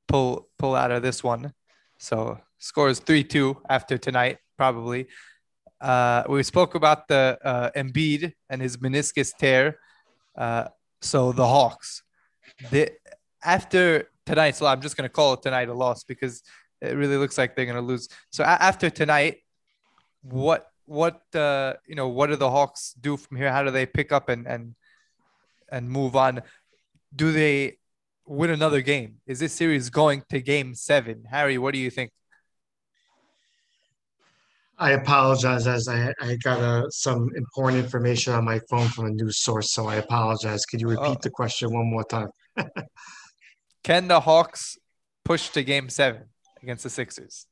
pull pull out of this one. So scores three two after tonight probably. Uh, we spoke about the uh, Embiid and his meniscus tear. Uh, so the Hawks, the after tonight. So I'm just gonna call it tonight a loss because it really looks like they're gonna lose. So a- after tonight, what what uh, you know what do the Hawks do from here? How do they pick up and and and move on. Do they win another game? Is this series going to game seven? Harry, what do you think? I apologize as I, I got uh, some important information on my phone from a news source, so I apologize. Could you repeat oh. the question one more time? Can the Hawks push to game seven against the Sixers?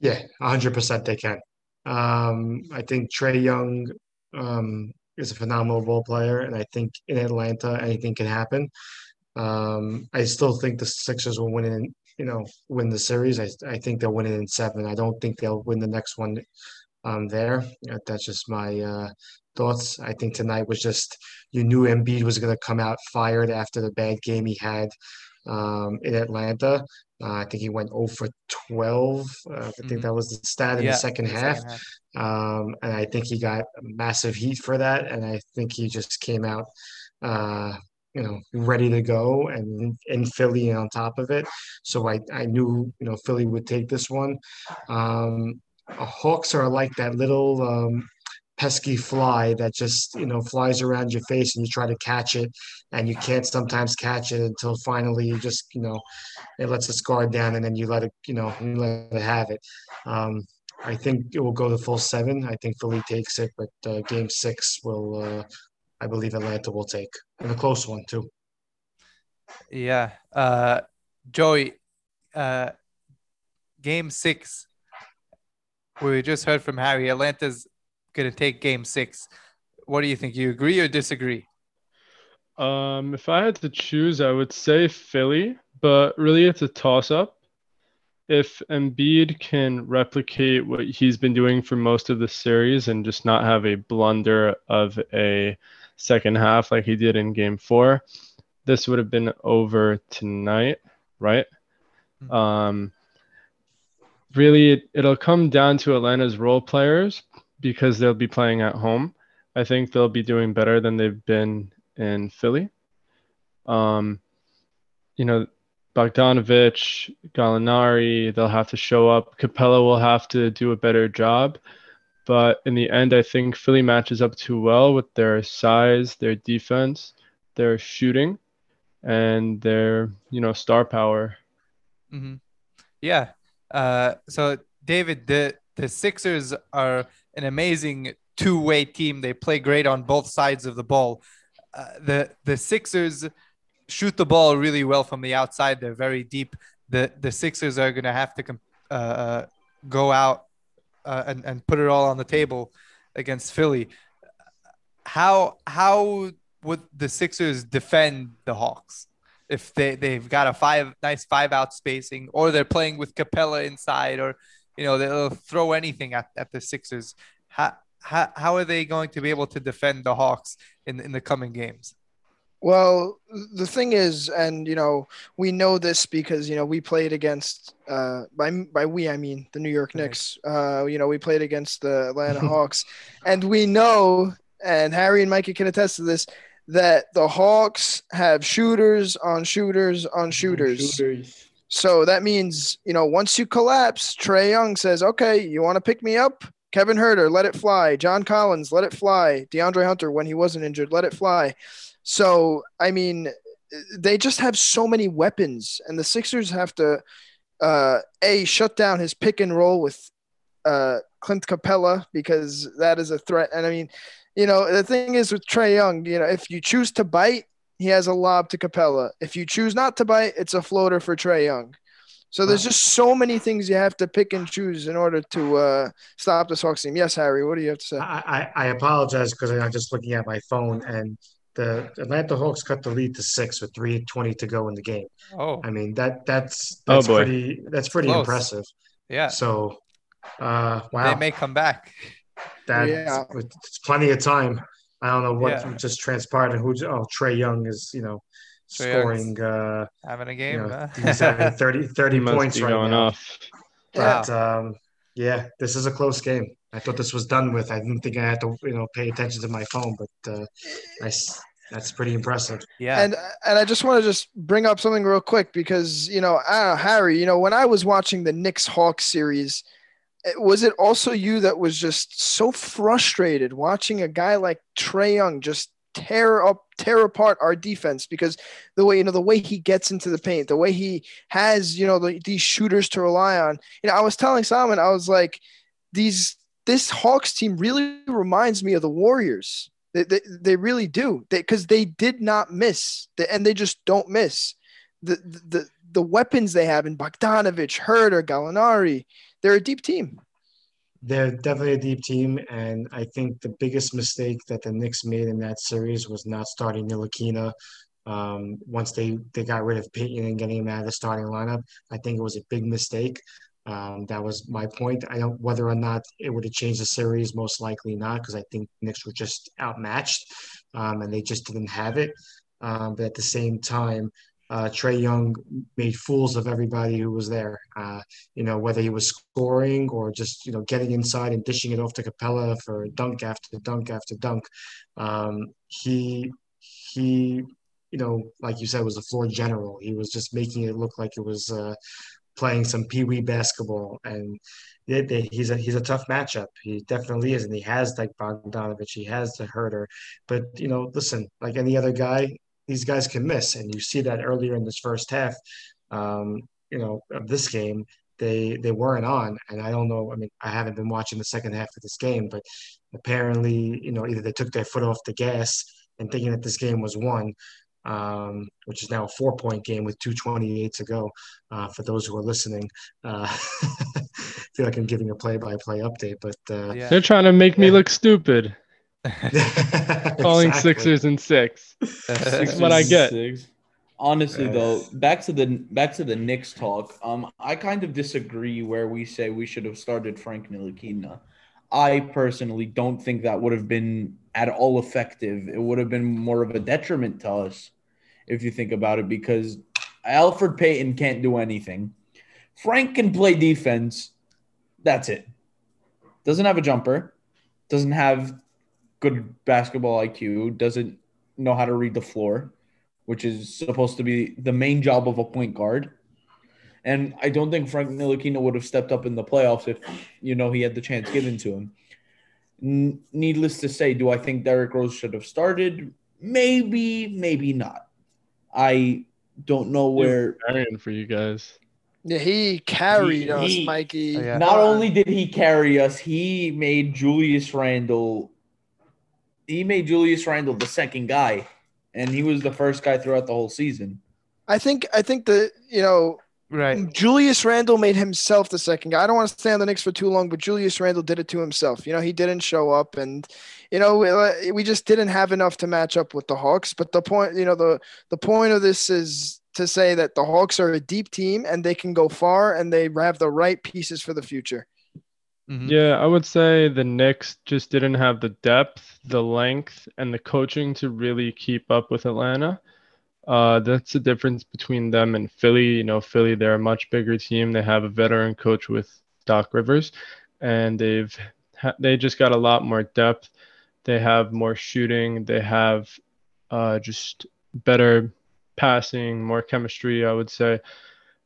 Yeah, 100% they can. Um, I think Trae Young um, is a phenomenal ball player, and I think in Atlanta anything can happen. Um, I still think the Sixers will win in, you know, win the series. I, I think they'll win it in seven. I don't think they'll win the next one um, there. That's just my uh, thoughts. I think tonight was just you knew Embiid was going to come out fired after the bad game he had um, in Atlanta. Uh, I think he went 0 for 12. Uh, I think mm-hmm. that was the stat in yeah, the second the half. Second half. Um, and I think he got massive heat for that. And I think he just came out, uh, you know, ready to go and in Philly on top of it. So I, I knew, you know, Philly would take this one. Um, Hawks are like that little um, pesky fly that just you know flies around your face and you try to catch it and you can't sometimes catch it until finally you just you know it lets its guard down and then you let it you know you let it have it um, I think it will go to full seven. I think Philly takes it, but uh, game six will, uh, I believe, Atlanta will take, and a close one too. Yeah, uh, Joey, uh, game six. We just heard from Harry. Atlanta's going to take game six. What do you think? You agree or disagree? Um, if I had to choose, I would say Philly, but really it's a toss up if Embiid can replicate what he's been doing for most of the series and just not have a blunder of a second half like he did in game four, this would have been over tonight, right? Mm-hmm. Um, really, it, it'll come down to Atlanta's role players because they'll be playing at home. I think they'll be doing better than they've been in Philly. Um, you know, Bogdanovich, Gallinari, they'll have to show up. Capela will have to do a better job. But in the end, I think Philly matches up too well with their size, their defense, their shooting, and their, you know, star power. Mm-hmm. Yeah. Uh, so, David, the, the Sixers are an amazing two-way team. They play great on both sides of the ball. Uh, the the Sixers – shoot the ball really well from the outside. They're very deep. The the Sixers are going to have to uh, uh, go out uh, and and put it all on the table against Philly. How how would the Sixers defend the Hawks? if they they've got a five nice five out spacing, or they're playing with Capela inside, or you know they'll throw anything at, at the Sixers. How, how how are they going to be able to defend the Hawks in in the coming games? Well, the thing is, and you know, we know this because you know we played against uh, by by we I mean the New York Knicks. Uh, you know, we played against the Atlanta Hawks, and we know, and Harry and Mikey can attest to this, that the Hawks have shooters on shooters on shooters. shooters. So that means you know once you collapse, Trae Young says, "Okay, you want to pick me up." Kevin Huerter, let it fly. John Collins, let it fly. DeAndre Hunter, when he wasn't injured, let it fly. So, I mean, they just have so many weapons, and the Sixers have to uh, a shut down his pick and roll with uh, Clint Capela because that is a threat. And I mean, you know, the thing is with Trae Young, you know, if you choose to bite, he has a lob to Capela. If you choose not to bite, it's a floater for Trae Young. So there's just so many things you have to pick and choose in order to uh, stop this Hawks team. Yes, Harry, what do you have to say? I, I, I apologize because I'm just looking at my phone and the Atlanta Hawks cut the lead to six with three twenty to go in the game. Oh, I mean that that's oh, that's oh pretty that's pretty Close. impressive. Yeah. So, uh, wow, they may come back. That yeah. it's plenty of time. I don't know what yeah. just transpired. and Who? Oh, Trae Young is you know Trae scoring. Uh, having a game. You know, he's having 30, 30 points right now. Off. But wow. um, yeah, this is a close game. I thought this was done with. I didn't think I had to, you know, pay attention to my phone, but uh, I, that's pretty impressive. Yeah. And and I just want to just bring up something real quick because you know, know, Harry, you know, when I was watching the Knicks Hawks series, Eh, was it also you that was just so frustrated watching a guy like Trae Young just tear up tear apart our defense? Because the way you know the way he gets into the paint the way he has you know the, these shooters to rely on. You know i was telling simon i was like these this hawks team really reminds me of the warriors. They, they, they really do. Because they, they, did not miss. And they just don't miss. The, the the weapons they have in Bogdanovich, Huerter, Gallinari, they're a deep team they're definitely a deep team, and I think the biggest mistake that the Knicks made in that series was not starting Ntilikina. Um, once they they got rid of Payton and getting him out of the starting lineup, I think it was a big mistake. Um, that was my point. I don't whether or not it would have changed the series. Most likely not, because I think Knicks were just outmatched, um, and they just didn't have it. Um, but at the same time, uh, Trae Young made fools of everybody who was there. Uh, you know, whether he was scoring or just you know getting inside and dishing it off to Capela for dunk after dunk after dunk. Um, he he, you know, like you said, was the floor general. He was just making it look like it was uh, playing some pee wee basketball, and they, they, he's a he's a tough matchup. He definitely is, and he has like Bogdanovich, he has the Huerter. But you know, listen, like any other guy, these guys can miss, and you see that earlier in this first half. Um, you know, of this game, they they weren't on, and I don't know. I mean, I haven't been watching the second half of this game, but apparently, you know, either they took their foot off the gas and thinking that this game was won, um, which is now a four point game with 228 to go. Uh, for those who are listening, uh, I feel like I'm giving a play by play update, but uh, yeah. they're trying to make me look stupid. Calling exactly. Sixers and six. That's what I get. Six. Honestly, yes. though, back to the back to the Knicks talk. Um, I kind of disagree where we say we should have started Frank Ntilikina. I personally don't think that would have been at all effective. It would have been more of a detriment to us if you think about it, because Elfrid Payton can't do anything. Frank can play defense. That's it. Doesn't have a jumper. Doesn't have good basketball IQ, doesn't know how to read the floor, which is supposed to be the main job of a point guard. And I don't think Frank Ntilikina would have stepped up in the playoffs if, you know, he had the chance given to him. N- needless to say, do I think Derrick Rose should have started? Maybe, maybe not. I don't know where. For you guys. Yeah, he carried he, us, he, Mikey. Oh, yeah. Not only did he carry us, he made Julius Randle he made Julius Randle the second guy, and he was the first guy throughout the whole season. I think I think that you know Right. Julius Randle made himself the second guy. I don't want to stay on the Knicks for too long, but Julius Randle did it to himself. You know, he didn't show up, and you know, we, we just didn't have enough to match up with the Hawks. But the point, you know, the the point of this is to say that the Hawks are a deep team and they can go far and they have the right pieces for the future. Mm-hmm. Yeah, I would say the Knicks just didn't have the depth, the length, and the coaching to really keep up with Atlanta. Uh, that's the difference between them and Philly. You know, Philly, they're a much bigger team. They have a veteran coach with Doc Rivers, and they've they just got a lot more depth. They have more shooting. They have uh, just better passing, more chemistry, I would say.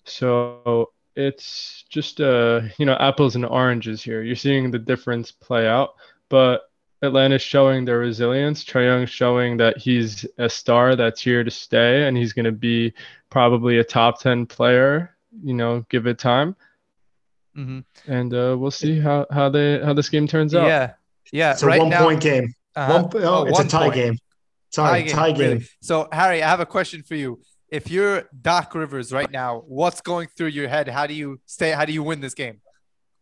So it's just uh, you know apples and oranges here. You're seeing the difference play out, but Atlanta's showing their resilience. Trae Young showing that he's a star that's here to stay, and he's going to be probably a top ten player. You know, give it time. Mm-hmm. And uh, we'll see how how they how this game turns out. Yeah, yeah. It's a right one now, point game. Uh-huh. One, oh, it's a tie point. game. Tie, tie game. Tie game. Really. So Harry, I have a question for you. If you're Doc Rivers right now, what's going through your head? How do you stay? How do you win this game?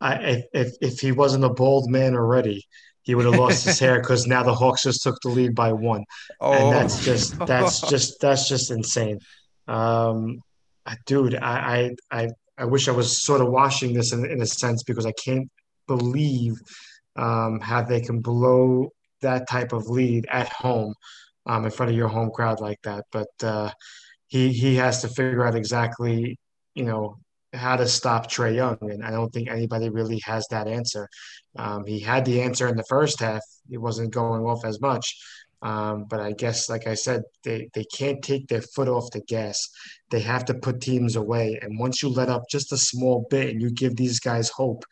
I, if if he wasn't a bold man already, he would have lost his hair because now the Hawks just took the lead by one, oh. and that's just that's just that's just insane. Um, dude, I I I, I wish I was sort of watching this in, in a sense because I can't believe um, how they can blow that type of lead at home um, in front of your home crowd like that. But uh, he he has to figure out exactly you know how to stop Trae Young, and I don't think anybody really has that answer. Um, he had the answer in the first half; he wasn't going off as much. Um, but I guess, like I said, they, they can't take their foot off the gas. They have to put teams away. And once you let up just a small bit and you give these guys hope,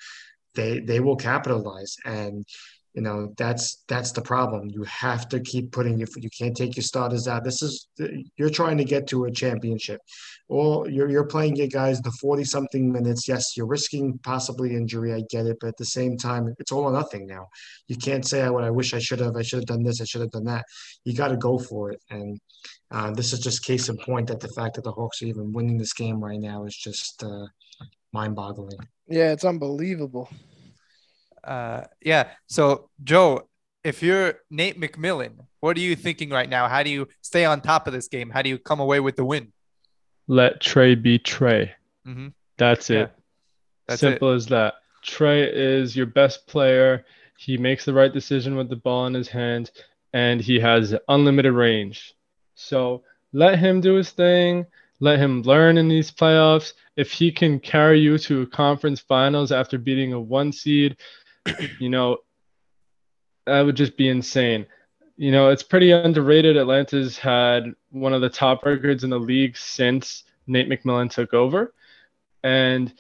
they they will capitalize. And you know that's that's the problem. You have to keep putting your you can't take your starters out. This is you're trying to get to a championship. Or you're, you're playing your guys the 40 something minutes. Yes you're risking possibly injury i get it but at the same time it's all or nothing now. You can't say oh, i wish i should have i should have done this i should have done that. You got to go for it and uh, this is just case in point that the fact that the hawks are even winning this game right now is just uh, mind-boggling. Yeah it's unbelievable uh, yeah. So, Joe, if you're Nate McMillan, what are you thinking right now? How do you stay on top of this game? How do you come away with the win? Let Trae be Trae. Mm-hmm. That's it. Yeah. That's Simple it. as that. Trae is your best player. He makes the right decision with the ball in his hand, and he has unlimited range. So let him do his thing. Let him learn in these playoffs. If he can carry you to a conference finals after beating a one seed, you know, that would just be insane. You know, it's pretty underrated. Atlanta's had one of the top records in the league since Nate McMillan took over, and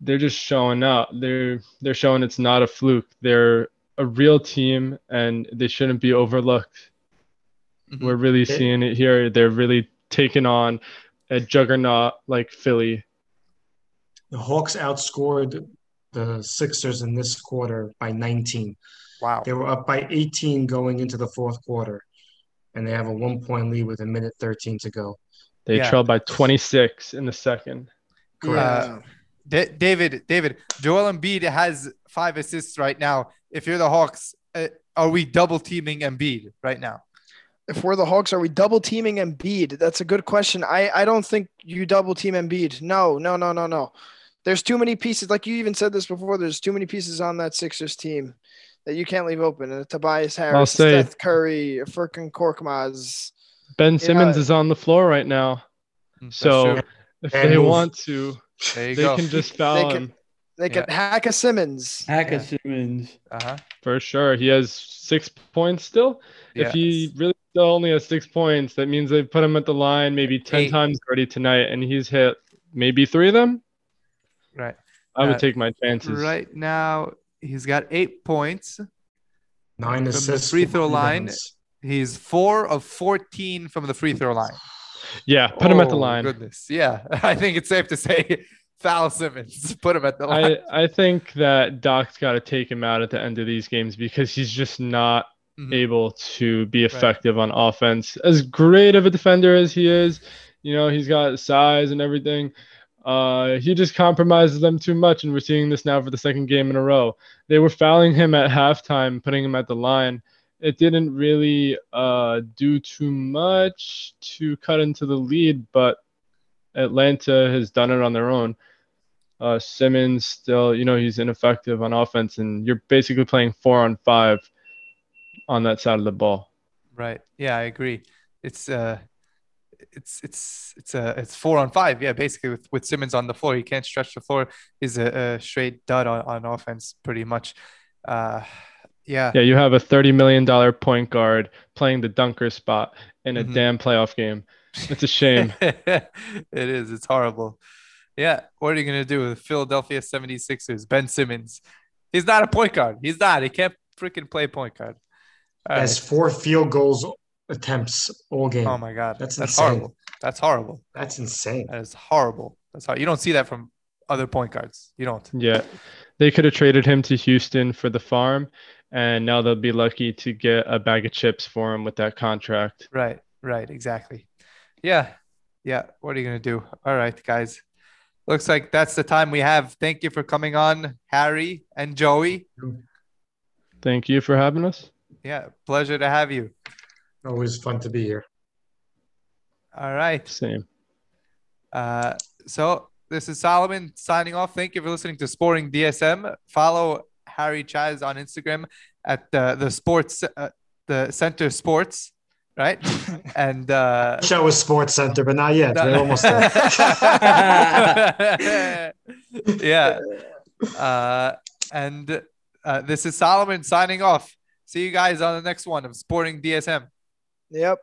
they're just showing up. They're they're showing it's not a fluke. They're a real team, and they shouldn't be overlooked. Mm-hmm. We're really seeing it here. They're really taking on a juggernaut like Philly. The Hawks outscored the Sixers in this quarter by 19. Wow. They were up by 18 going into the fourth quarter, and they have a one point lead with a minute 13 to go. They yeah. trailed by 26 in the second. Correct. Uh, D- David, David, Joel Embiid has five assists right now. If you're the Hawks, uh, are we double teaming Embiid right now? If we're the Hawks, are we double teaming Embiid? That's a good question. I, I don't think you double team Embiid. No, no, no, no, no there's too many pieces. Like you even said this before. There's too many pieces on that Sixers team that you can't leave open. And Tobias Harris, I'll say, Seth Curry, Furkan Korkmaz. Ben Simmons is on the floor right now. Mm, so if they want to, they go. can just foul they him. they can yeah. hack a Simmons. Hack a yeah. Simmons. Uh-huh. For sure. He has six points still. Yes. If he really still only has six points, that means they put him at the line maybe 10 Eight. times already tonight, and he's hit maybe three of them. Right. I would uh, take my chances. Right now, he's got eight points. Nine assists. free throw line. He's four of 14 from the free throw line. Yeah, put oh, him at the oh, line. Goodness. Yeah, I think it's safe to say foul Simmons. Put him at the line. I, I think that Doc's got to take him out at the end of these games because he's just not mm-hmm. able to be effective right. on offense. As great of a defender as he is, you know, he's got size and everything. Uh, he just compromises them too much, and we're seeing this now for the second game in a row. They were fouling him at halftime, putting him at the line. It didn't really uh, do too much to cut into the lead, but Atlanta has done it on their own. Uh, Simmons still, you know, he's ineffective on offense, and you're basically playing four on five on that side of the ball. Right. Yeah, I agree. It's uh, it's it's it's a uh, it's four on five. Yeah, basically with, with Simmons on the floor, he can't stretch the floor. He's a, a straight dud on, on offense, pretty much. Uh, yeah. Yeah, you have a thirty million dollar point guard playing the dunker spot in a mm-hmm. damn playoff game. It's a shame. it is. It's horrible. Yeah. What are you gonna do with Philadelphia 76ers? Ben Simmons. He's not a point guard. He's not. He can't freaking play point guard. All Has right. four field goals attempts all game. Oh my god, that's that's insane. horrible. That's horrible. That's insane. That is horrible. That's how you don't see that from other point guards. You don't. Yeah, they could have traded him to Houston for the farm, and now they'll be lucky to get a bag of chips for him with that contract. Right. Right. Exactly. Yeah. Yeah. What are you gonna do? All right, guys. Looks like that's the time we have. Thank you for coming on, Harry and Joey. Thank you for having us. Yeah, pleasure to have you. Always fun to be here. All right. Same. Uh, so this is Solomon signing off. Thank you for listening to Sporting DSM. Follow Harry Chaz on Instagram at the the sports uh, the Center Sports, right? and uh, show was Sports Center, but not yet. We're almost there. yeah. Uh, and uh, this is Solomon signing off. See you guys on the next one of Sporting DSM. Yep.